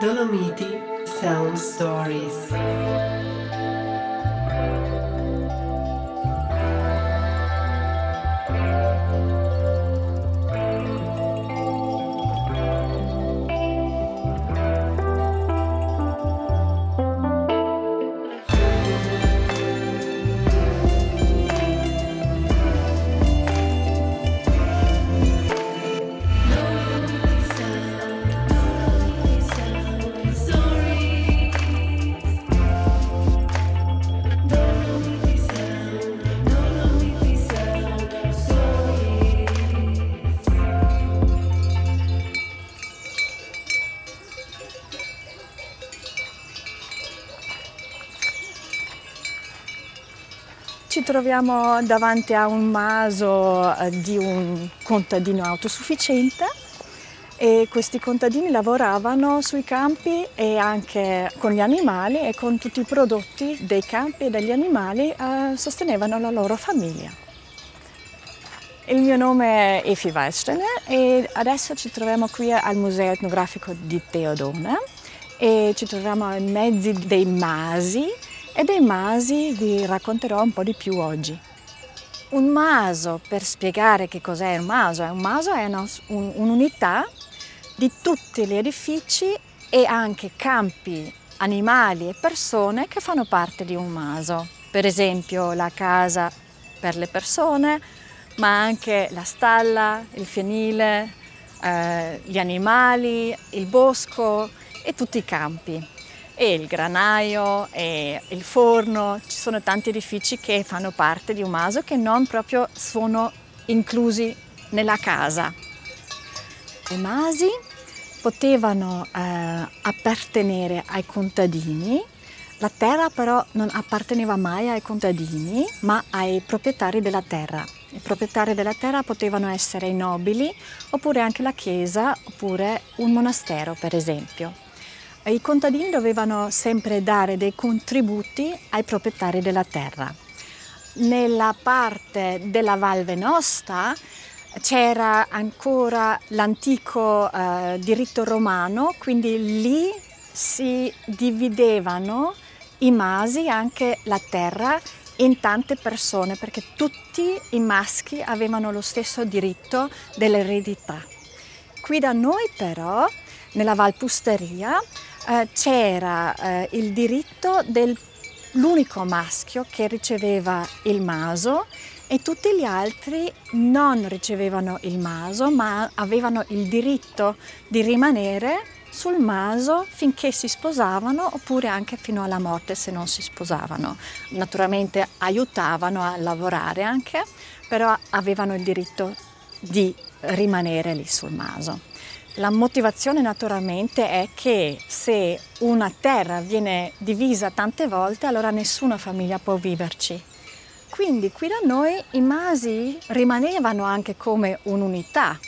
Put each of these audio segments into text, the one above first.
Dolomiti Sound Stories. Ci troviamo davanti a un maso eh, di un contadino autosufficiente e questi contadini lavoravano sui campi e anche con gli animali e con tutti i prodotti dei campi e degli animali eh, sostenevano la loro famiglia. Il mio nome è Efi Weissteiner e adesso ci troviamo qui al Museo Etnografico di Teodona e ci troviamo in mezzo dei masi e dei masi vi racconterò un po' di più oggi. Un maso, per spiegare che cos'è un maso, un maso è un'unità di tutti gli edifici e anche campi, animali e persone che fanno parte di un maso. Per esempio la casa per le persone, ma anche la stalla, il fienile, eh, gli animali, il bosco e tutti i campi e il granaio e il forno, ci sono tanti edifici che fanno parte di un maso che non proprio sono inclusi nella casa. I masi potevano eh, appartenere ai contadini, la terra però non apparteneva mai ai contadini ma ai proprietari della terra. I proprietari della terra potevano essere i nobili oppure anche la chiesa oppure un monastero per esempio. I contadini dovevano sempre dare dei contributi ai proprietari della terra. Nella parte della Val Venosta c'era ancora l'antico eh, diritto romano, quindi lì si dividevano i masi, anche la terra, in tante persone perché tutti i maschi avevano lo stesso diritto dell'eredità. Qui da noi però, nella Valpusteria, eh, c'era eh, il diritto dell'unico maschio che riceveva il maso e tutti gli altri non ricevevano il maso ma avevano il diritto di rimanere sul maso finché si sposavano oppure anche fino alla morte se non si sposavano. Naturalmente aiutavano a lavorare anche, però avevano il diritto di rimanere lì sul maso. La motivazione naturalmente è che se una terra viene divisa tante volte, allora nessuna famiglia può viverci. Quindi qui da noi i masi rimanevano anche come un'unità,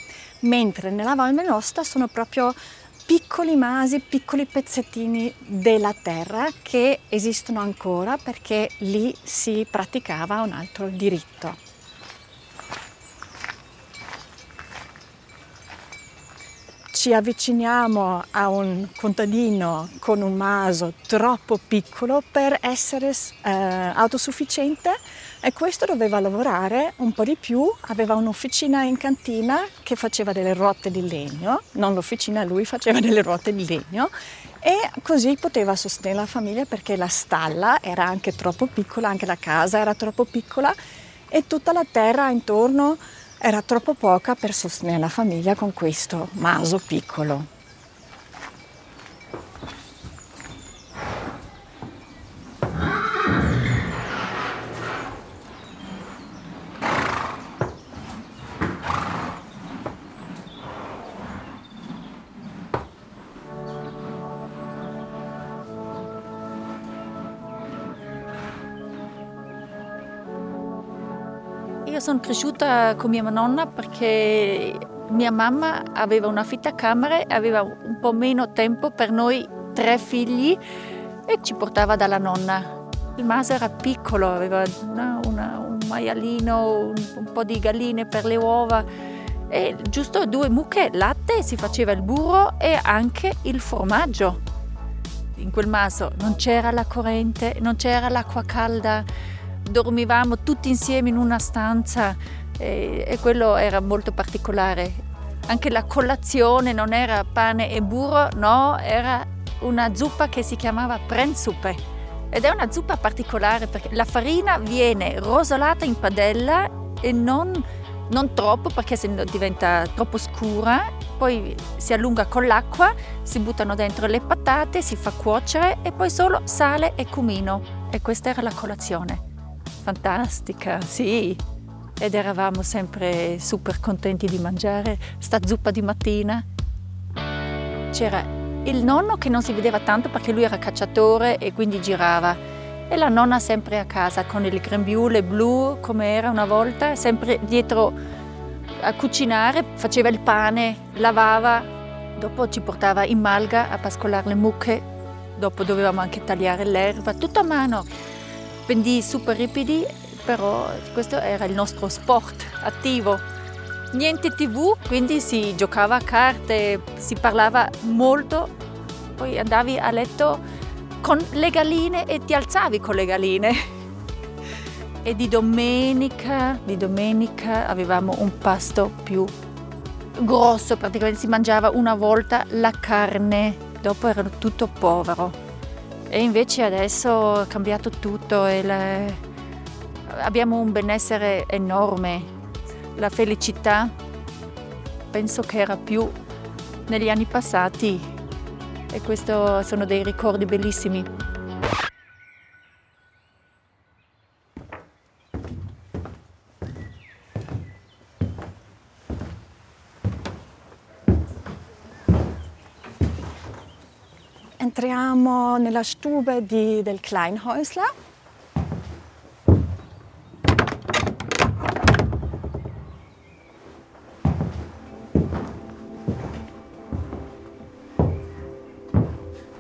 mentre nella Val Menosta sono proprio piccoli masi, piccoli pezzettini della terra che esistono ancora perché lì si praticava un altro diritto. Ci avviciniamo a un contadino con un maso troppo piccolo per essere eh, autosufficiente e questo doveva lavorare un po' di più, aveva un'officina in cantina che faceva delle ruote di legno, non l'officina, lui faceva delle ruote di legno e così poteva sostenere la famiglia perché la stalla era anche troppo piccola, anche la casa era troppo piccola e tutta la terra intorno era troppo poca per sostenere la famiglia con questo maso piccolo. Io sono cresciuta con mia nonna perché mia mamma aveva una fittacamere e aveva un po' meno tempo per noi tre figli e ci portava dalla nonna. Il maso era piccolo, aveva una, una, un maialino, un, un po' di galline per le uova e giusto due mucche, latte, si faceva il burro e anche il formaggio. In quel maso non c'era la corrente, non c'era l'acqua calda, dormivamo tutti insieme in una stanza e, e quello era molto particolare. Anche la colazione non era pane e burro, no, era una zuppa che si chiamava prensuppe. Ed è una zuppa particolare perché la farina viene rosolata in padella e non, non troppo perché se no diventa troppo scura. Poi si allunga con l'acqua, si buttano dentro le patate, si fa cuocere e poi solo sale e cumino. E questa era la colazione. Fantastica, sì. Ed eravamo sempre super contenti di mangiare sta zuppa di mattina. C'era il nonno che non si vedeva tanto perché lui era cacciatore e quindi girava. E la nonna sempre a casa con il grembiule blu come era una volta, sempre dietro a cucinare, faceva il pane, lavava, dopo ci portava in malga a pascolare le mucche, dopo dovevamo anche tagliare l'erba, tutto a mano. Pendii super ripidi, però questo era il nostro sport attivo niente tv, quindi si giocava a carte, si parlava molto, poi andavi a letto con le galline e ti alzavi con le galline. e di domenica, di domenica avevamo un pasto più grosso, praticamente si mangiava una volta la carne, dopo era tutto povero. E invece adesso è cambiato tutto e le... abbiamo un benessere enorme la felicità penso che era più negli anni passati e questi sono dei ricordi bellissimi. Entriamo nella stube di, del Kleinhäusler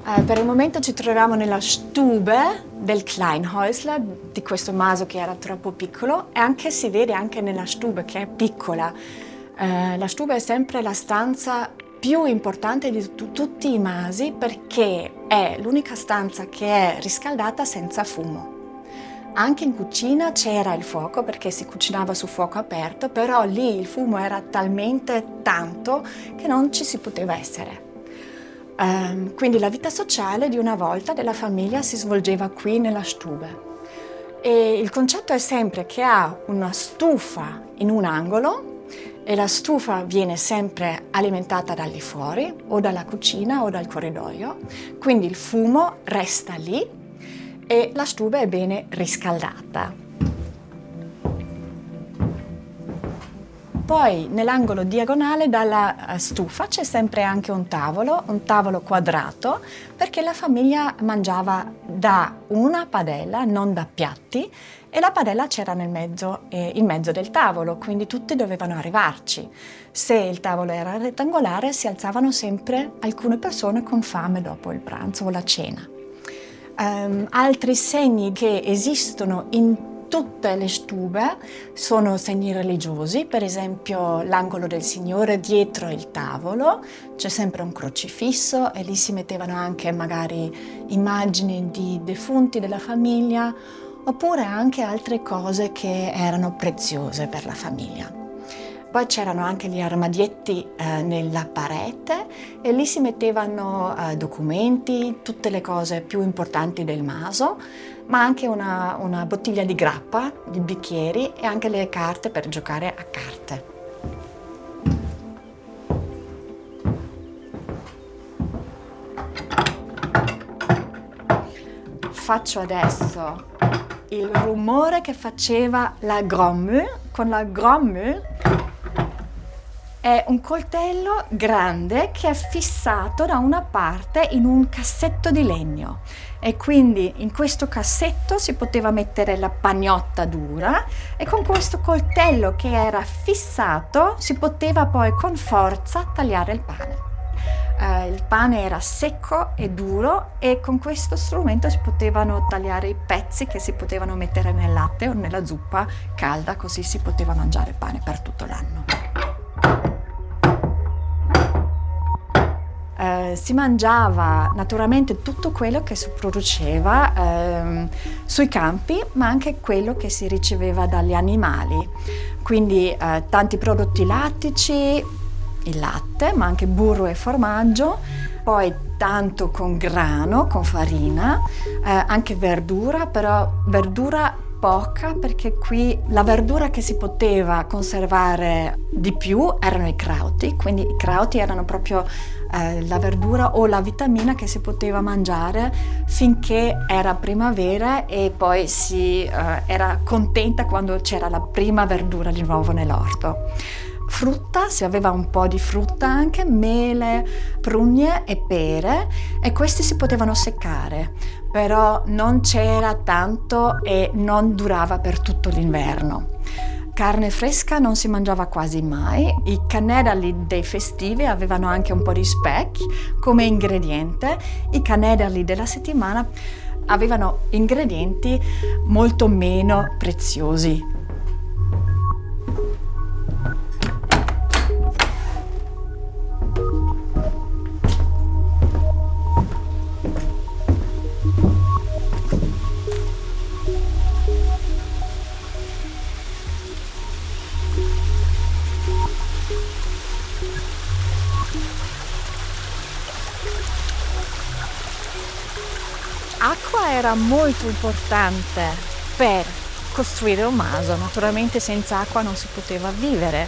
Eh, per il momento ci troviamo nella stube del Kleinhäusler, di questo maso che era troppo piccolo e anche si vede anche nella stube che è piccola. Eh, la stube è sempre la stanza più importante di t- tutti i masi perché è l'unica stanza che è riscaldata senza fumo. Anche in cucina c'era il fuoco perché si cucinava su fuoco aperto, però lì il fumo era talmente tanto che non ci si poteva essere. Um, quindi la vita sociale di una volta della famiglia si svolgeva qui nella stube. E il concetto è sempre che ha una stufa in un angolo e la stufa viene sempre alimentata da lì fuori o dalla cucina o dal corridoio, quindi il fumo resta lì e la stufa è bene riscaldata. Poi nell'angolo diagonale dalla eh, stufa c'è sempre anche un tavolo, un tavolo quadrato, perché la famiglia mangiava da una padella, non da piatti, e la padella c'era nel mezzo, eh, in mezzo del tavolo, quindi tutti dovevano arrivarci. Se il tavolo era rettangolare si alzavano sempre alcune persone con fame dopo il pranzo o la cena. Um, altri segni che esistono in tutte le stube sono segni religiosi, per esempio l'angolo del Signore dietro il tavolo, c'è sempre un crocifisso e lì si mettevano anche magari immagini di defunti della famiglia oppure anche altre cose che erano preziose per la famiglia. Poi c'erano anche gli armadietti eh, nella parete e lì si mettevano eh, documenti, tutte le cose più importanti del maso, ma anche una, una bottiglia di grappa, di bicchieri e anche le carte per giocare a carte. Faccio adesso il rumore che faceva la grand con la grand è un coltello grande che è fissato da una parte in un cassetto di legno e quindi in questo cassetto si poteva mettere la pagnotta dura e con questo coltello che era fissato si poteva poi con forza tagliare il pane. Uh, il pane era secco e duro e con questo strumento si potevano tagliare i pezzi che si potevano mettere nel latte o nella zuppa calda così si poteva mangiare pane per tutto l'anno. Eh, si mangiava naturalmente tutto quello che si produceva eh, sui campi, ma anche quello che si riceveva dagli animali. Quindi eh, tanti prodotti lattici, il latte, ma anche burro e formaggio, poi tanto con grano, con farina, eh, anche verdura, però verdura poca perché qui la verdura che si poteva conservare di più erano i crauti, quindi i crauti erano proprio eh, la verdura o la vitamina che si poteva mangiare finché era primavera e poi si eh, era contenta quando c'era la prima verdura di nuovo nell'orto frutta, si aveva un po' di frutta anche, mele, prugne e pere e questi si potevano seccare, però non c'era tanto e non durava per tutto l'inverno. Carne fresca non si mangiava quasi mai, i canedali dei festivi avevano anche un po' di specchi come ingrediente, i canedali della settimana avevano ingredienti molto meno preziosi era molto importante per costruire un maso, naturalmente senza acqua non si poteva vivere.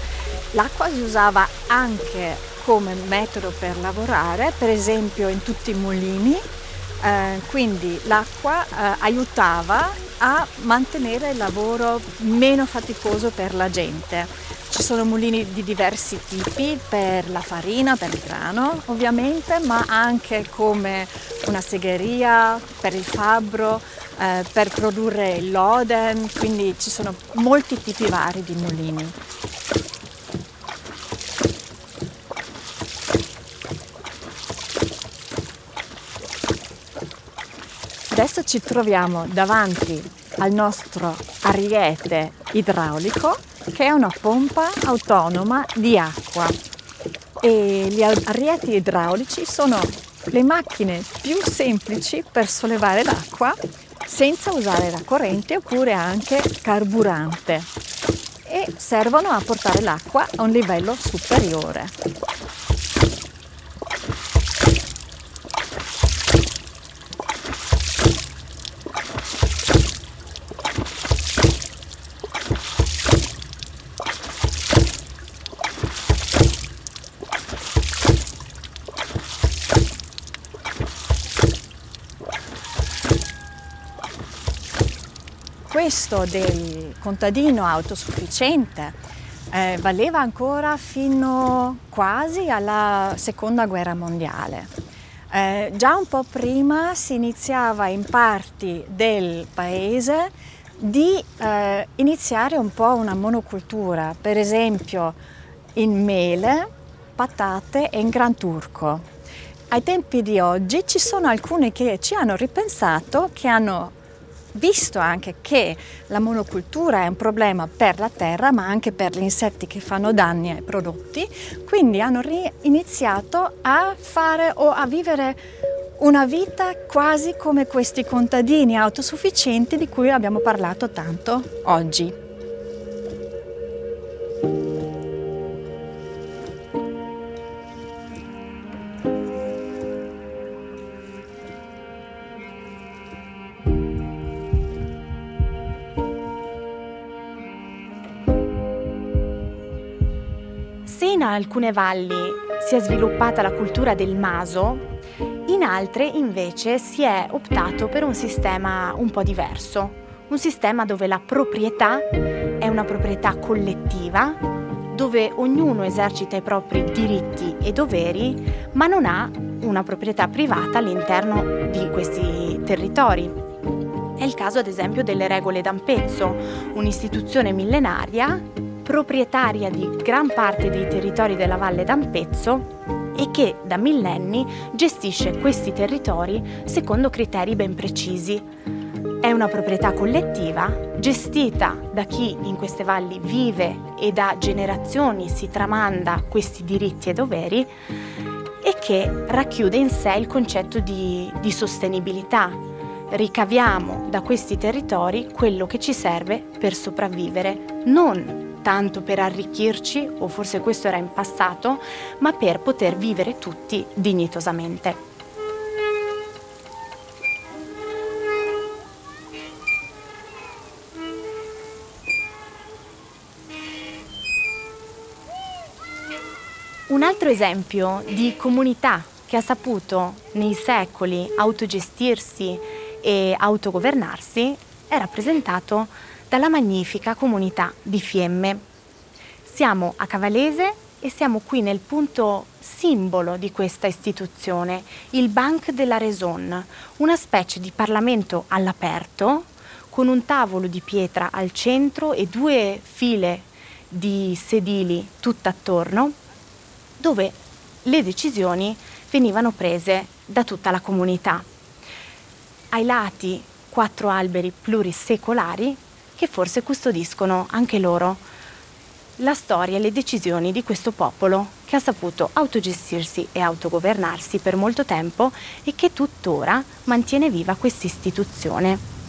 L'acqua si usava anche come metodo per lavorare, per esempio in tutti i mulini, eh, quindi l'acqua eh, aiutava a mantenere il lavoro meno faticoso per la gente. Ci sono mulini di diversi tipi per la farina, per il grano ovviamente, ma anche come una segheria, per il fabbro, eh, per produrre il loden, quindi ci sono molti tipi vari di mulini. Adesso ci troviamo davanti al nostro ariete idraulico che è una pompa autonoma di acqua e gli arieti idraulici sono le macchine più semplici per sollevare l'acqua senza usare la corrente oppure anche carburante e servono a portare l'acqua a un livello superiore. Questo del contadino autosufficiente eh, valeva ancora fino quasi alla seconda guerra mondiale. Eh, già un po' prima si iniziava in parti del paese di eh, iniziare un po' una monocultura, per esempio in mele, patate e in gran turco. Ai tempi di oggi ci sono alcuni che ci hanno ripensato, che hanno visto anche che la monocultura è un problema per la terra ma anche per gli insetti che fanno danni ai prodotti, quindi hanno iniziato a fare o a vivere una vita quasi come questi contadini autosufficienti di cui abbiamo parlato tanto oggi. Alcune valli si è sviluppata la cultura del maso, in altre invece si è optato per un sistema un po' diverso, un sistema dove la proprietà è una proprietà collettiva, dove ognuno esercita i propri diritti e doveri, ma non ha una proprietà privata all'interno di questi territori. È il caso ad esempio delle regole d'Ampezzo, un'istituzione millenaria proprietaria di gran parte dei territori della Valle d'Ampezzo e che da millenni gestisce questi territori secondo criteri ben precisi. È una proprietà collettiva gestita da chi in queste valli vive e da generazioni si tramanda questi diritti e doveri e che racchiude in sé il concetto di, di sostenibilità. Ricaviamo da questi territori quello che ci serve per sopravvivere, non tanto per arricchirci, o forse questo era in passato, ma per poter vivere tutti dignitosamente. Un altro esempio di comunità che ha saputo nei secoli autogestirsi e autogovernarsi è rappresentato dalla magnifica comunità di Fiemme. Siamo a Cavalese e siamo qui nel punto simbolo di questa istituzione, il de la Raison, una specie di parlamento all'aperto con un tavolo di pietra al centro e due file di sedili tutt'attorno dove le decisioni venivano prese da tutta la comunità. Ai lati quattro alberi plurisecolari che forse custodiscono anche loro la storia e le decisioni di questo popolo che ha saputo autogestirsi e autogovernarsi per molto tempo e che tuttora mantiene viva questa istituzione.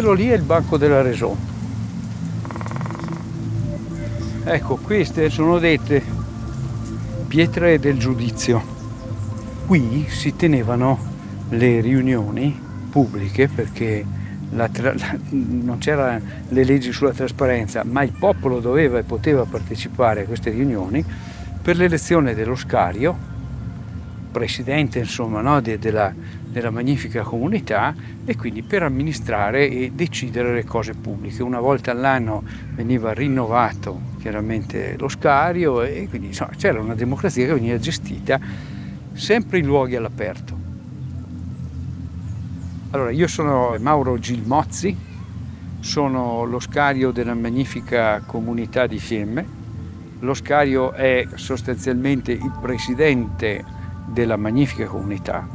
Quello lì è il banco della Raison. Ecco, queste sono dette pietre del giudizio. Qui si tenevano le riunioni pubbliche perché la tra- non c'erano le leggi sulla trasparenza, ma il popolo doveva e poteva partecipare a queste riunioni per l'elezione dello Scario, presidente insomma, no, de- della, della magnifica comunità e quindi per amministrare e decidere le cose pubbliche. Una volta all'anno veniva rinnovato chiaramente lo scario e quindi insomma, c'era una democrazia che veniva gestita sempre in luoghi all'aperto. Allora, io sono Mauro Gilmozzi, sono lo scario della magnifica comunità di Fiemme. Lo scario è sostanzialmente il presidente della magnifica comunità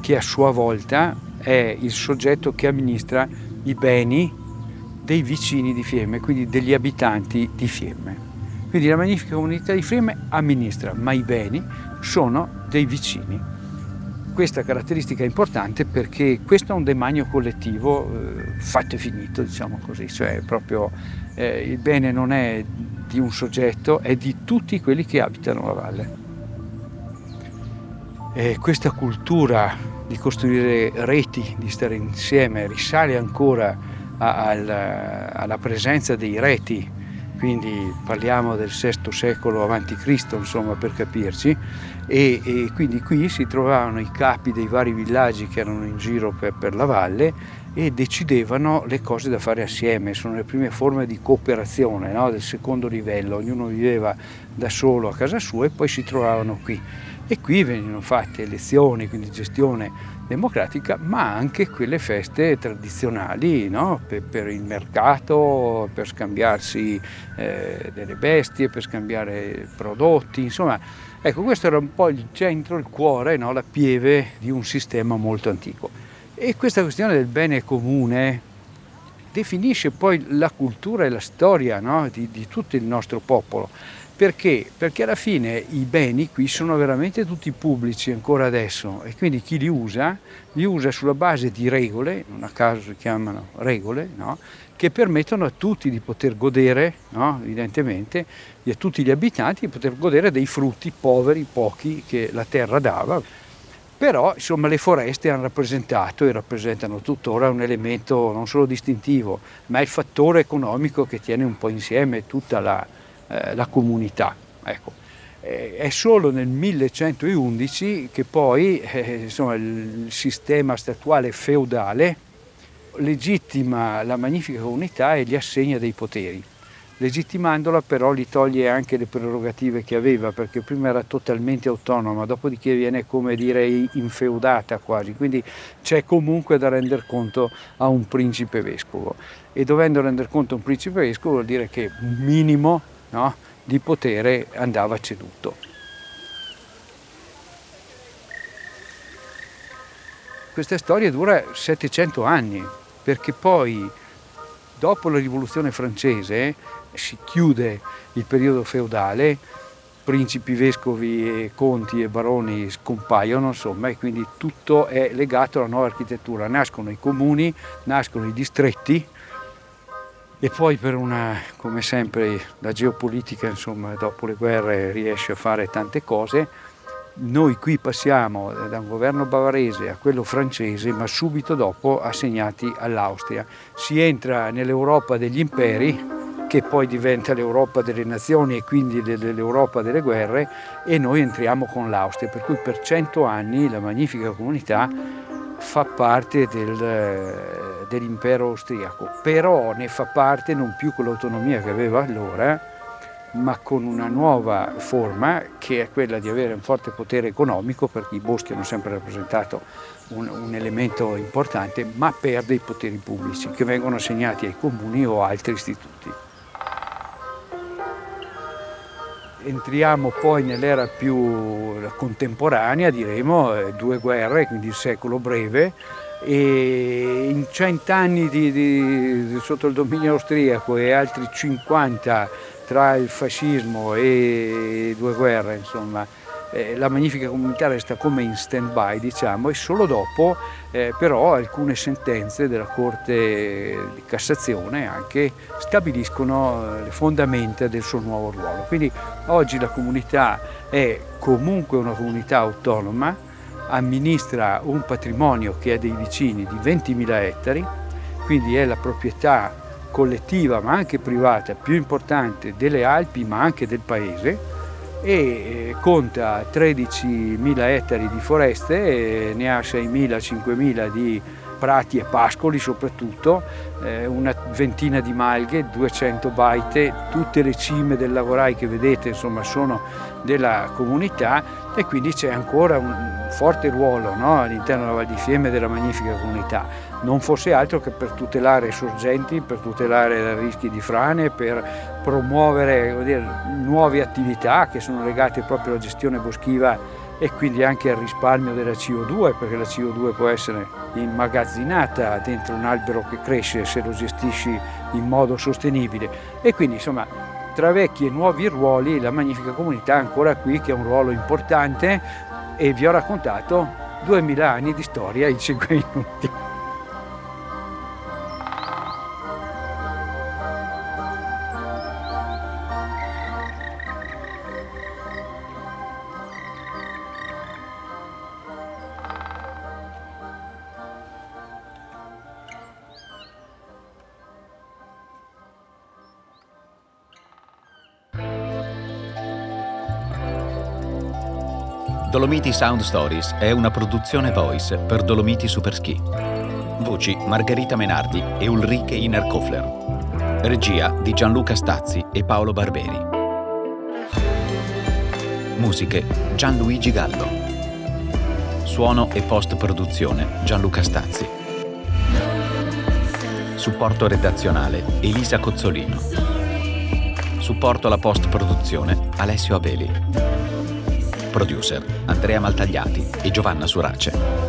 che a sua volta è il soggetto che amministra i beni dei vicini di Fiemme, quindi degli abitanti di Fiemme. Quindi la magnifica comunità di Fiemme amministra, ma i beni sono dei vicini. Questa caratteristica è importante perché questo è un demanio collettivo eh, fatto e finito, diciamo così, cioè proprio eh, il bene non è di un soggetto, è di tutti quelli che abitano la valle. E questa cultura di costruire reti, di stare insieme, risale ancora a, a, alla presenza dei reti, quindi parliamo del VI secolo a.C., insomma, per capirci, e, e, quindi qui si trovavano i capi dei vari villaggi che erano in giro per, per la valle e decidevano le cose da fare assieme, sono le prime forme di cooperazione no? del secondo livello, ognuno viveva da solo a casa sua e poi si trovavano qui e qui venivano fatte elezioni, quindi gestione democratica, ma anche quelle feste tradizionali no? per, per, il mercato, per scambiarsi eh, delle bestie, per scambiare prodotti, insomma, ecco questo era un po' il centro, il cuore, no? la pieve di un sistema molto antico. E questa questione del bene comune definisce poi la cultura e la storia no? di, di tutto il nostro popolo. Perché? Perché alla fine i beni qui sono veramente tutti pubblici ancora adesso e quindi chi li usa li usa sulla base di regole, non a caso si chiamano regole, no? che permettono a tutti di poter godere, no? evidentemente, e a tutti gli abitanti di poter godere dei frutti poveri, pochi che la terra dava. Però insomma le foreste hanno rappresentato e rappresentano tuttora un elemento non solo distintivo, ma il fattore economico che tiene un po' insieme tutta la, eh, la comunità. Ecco. Eh, è solo nel 1111 che poi eh, insomma, il sistema statuale feudale legittima la magnifica comunità e gli assegna dei poteri. legittimandola però gli toglie anche le prerogative che aveva perché prima era totalmente autonoma, dopodiché viene come dire infeudata quasi, quindi c'è comunque da rendere conto a un principe vescovo e dovendo rendere conto a un principe vescovo vuol dire che minimo no, di potere andava ceduto. Questa storia dura 700 anni perché poi dopo la rivoluzione francese si chiude il periodo feudale, principi, vescovi, e conti e baroni scompaiono, insomma, e quindi tutto è legato alla nuova architettura. Nascono i comuni, nascono i distretti e poi per una, come sempre, la geopolitica, insomma, dopo le guerre riesce a fare tante cose. Noi qui passiamo da un governo bavarese a quello francese, ma subito dopo assegnati all'Austria. Si entra nell'Europa degli imperi, che poi diventa l'Europa delle nazioni e quindi l'Europa delle guerre e noi entriamo con l'Austria, per cui per cento anni la magnifica comunità fa parte del, dell'impero austriaco, però ne fa parte non più con l'autonomia che aveva allora, ma con una nuova forma che è quella di avere un forte potere economico, perché i boschi hanno sempre rappresentato un, un, elemento importante, ma perde i poteri pubblici che vengono assegnati ai comuni o altri istituti. entriamo poi nell'era più contemporanea, diremo, eh, due guerre, quindi il secolo breve, e in cent'anni di, di, sotto il dominio austriaco e altri 50 tra il fascismo e due guerre, insomma, eh, la magnifica comunità resta come in stand by diciamo e solo dopo eh, però alcune sentenze della Corte di Cassazione anche stabiliscono eh, le fondamenta del suo nuovo ruolo. Quindi oggi la comunità è comunque una comunità autonoma, amministra un patrimonio che è dei vicini di 20.000 ettari, quindi è la proprietà collettiva ma anche privata più importante delle Alpi ma anche del paese e eh, conta 13.000 ettari di foreste, ne ha 6.000-5.000 di prati e pascoli soprattutto, eh, una ventina di malghe, 200 baite, tutte le cime del Lavorai che vedete insomma sono della comunità e quindi c'è ancora un forte ruolo no, all'interno della Val di Fiemme della magnifica comunità. Non fosse altro che per tutelare sorgenti, per tutelare i rischi di frane, per promuovere dire, nuove attività che sono legate proprio alla gestione boschiva e quindi anche al risparmio della CO2, perché la CO2 può essere immagazzinata dentro un albero che cresce se lo gestisci in modo sostenibile. E quindi insomma tra vecchi e nuovi ruoli la magnifica comunità è ancora qui che ha un ruolo importante e vi ho raccontato 2000 anni di storia in 5 minuti. Dolomiti Sound Stories è una produzione voice per Dolomiti Superski. Voci Margherita Menardi e Ulrike Innerkofler. Regia di Gianluca Stazzi e Paolo Barberi. Musiche Gianluigi Gallo. Suono e post-produzione Gianluca Stazzi. Supporto redazionale Elisa Cozzolino. Supporto alla post-produzione Alessio Abeli. Producer Andrea Maltagliati e Giovanna Surace.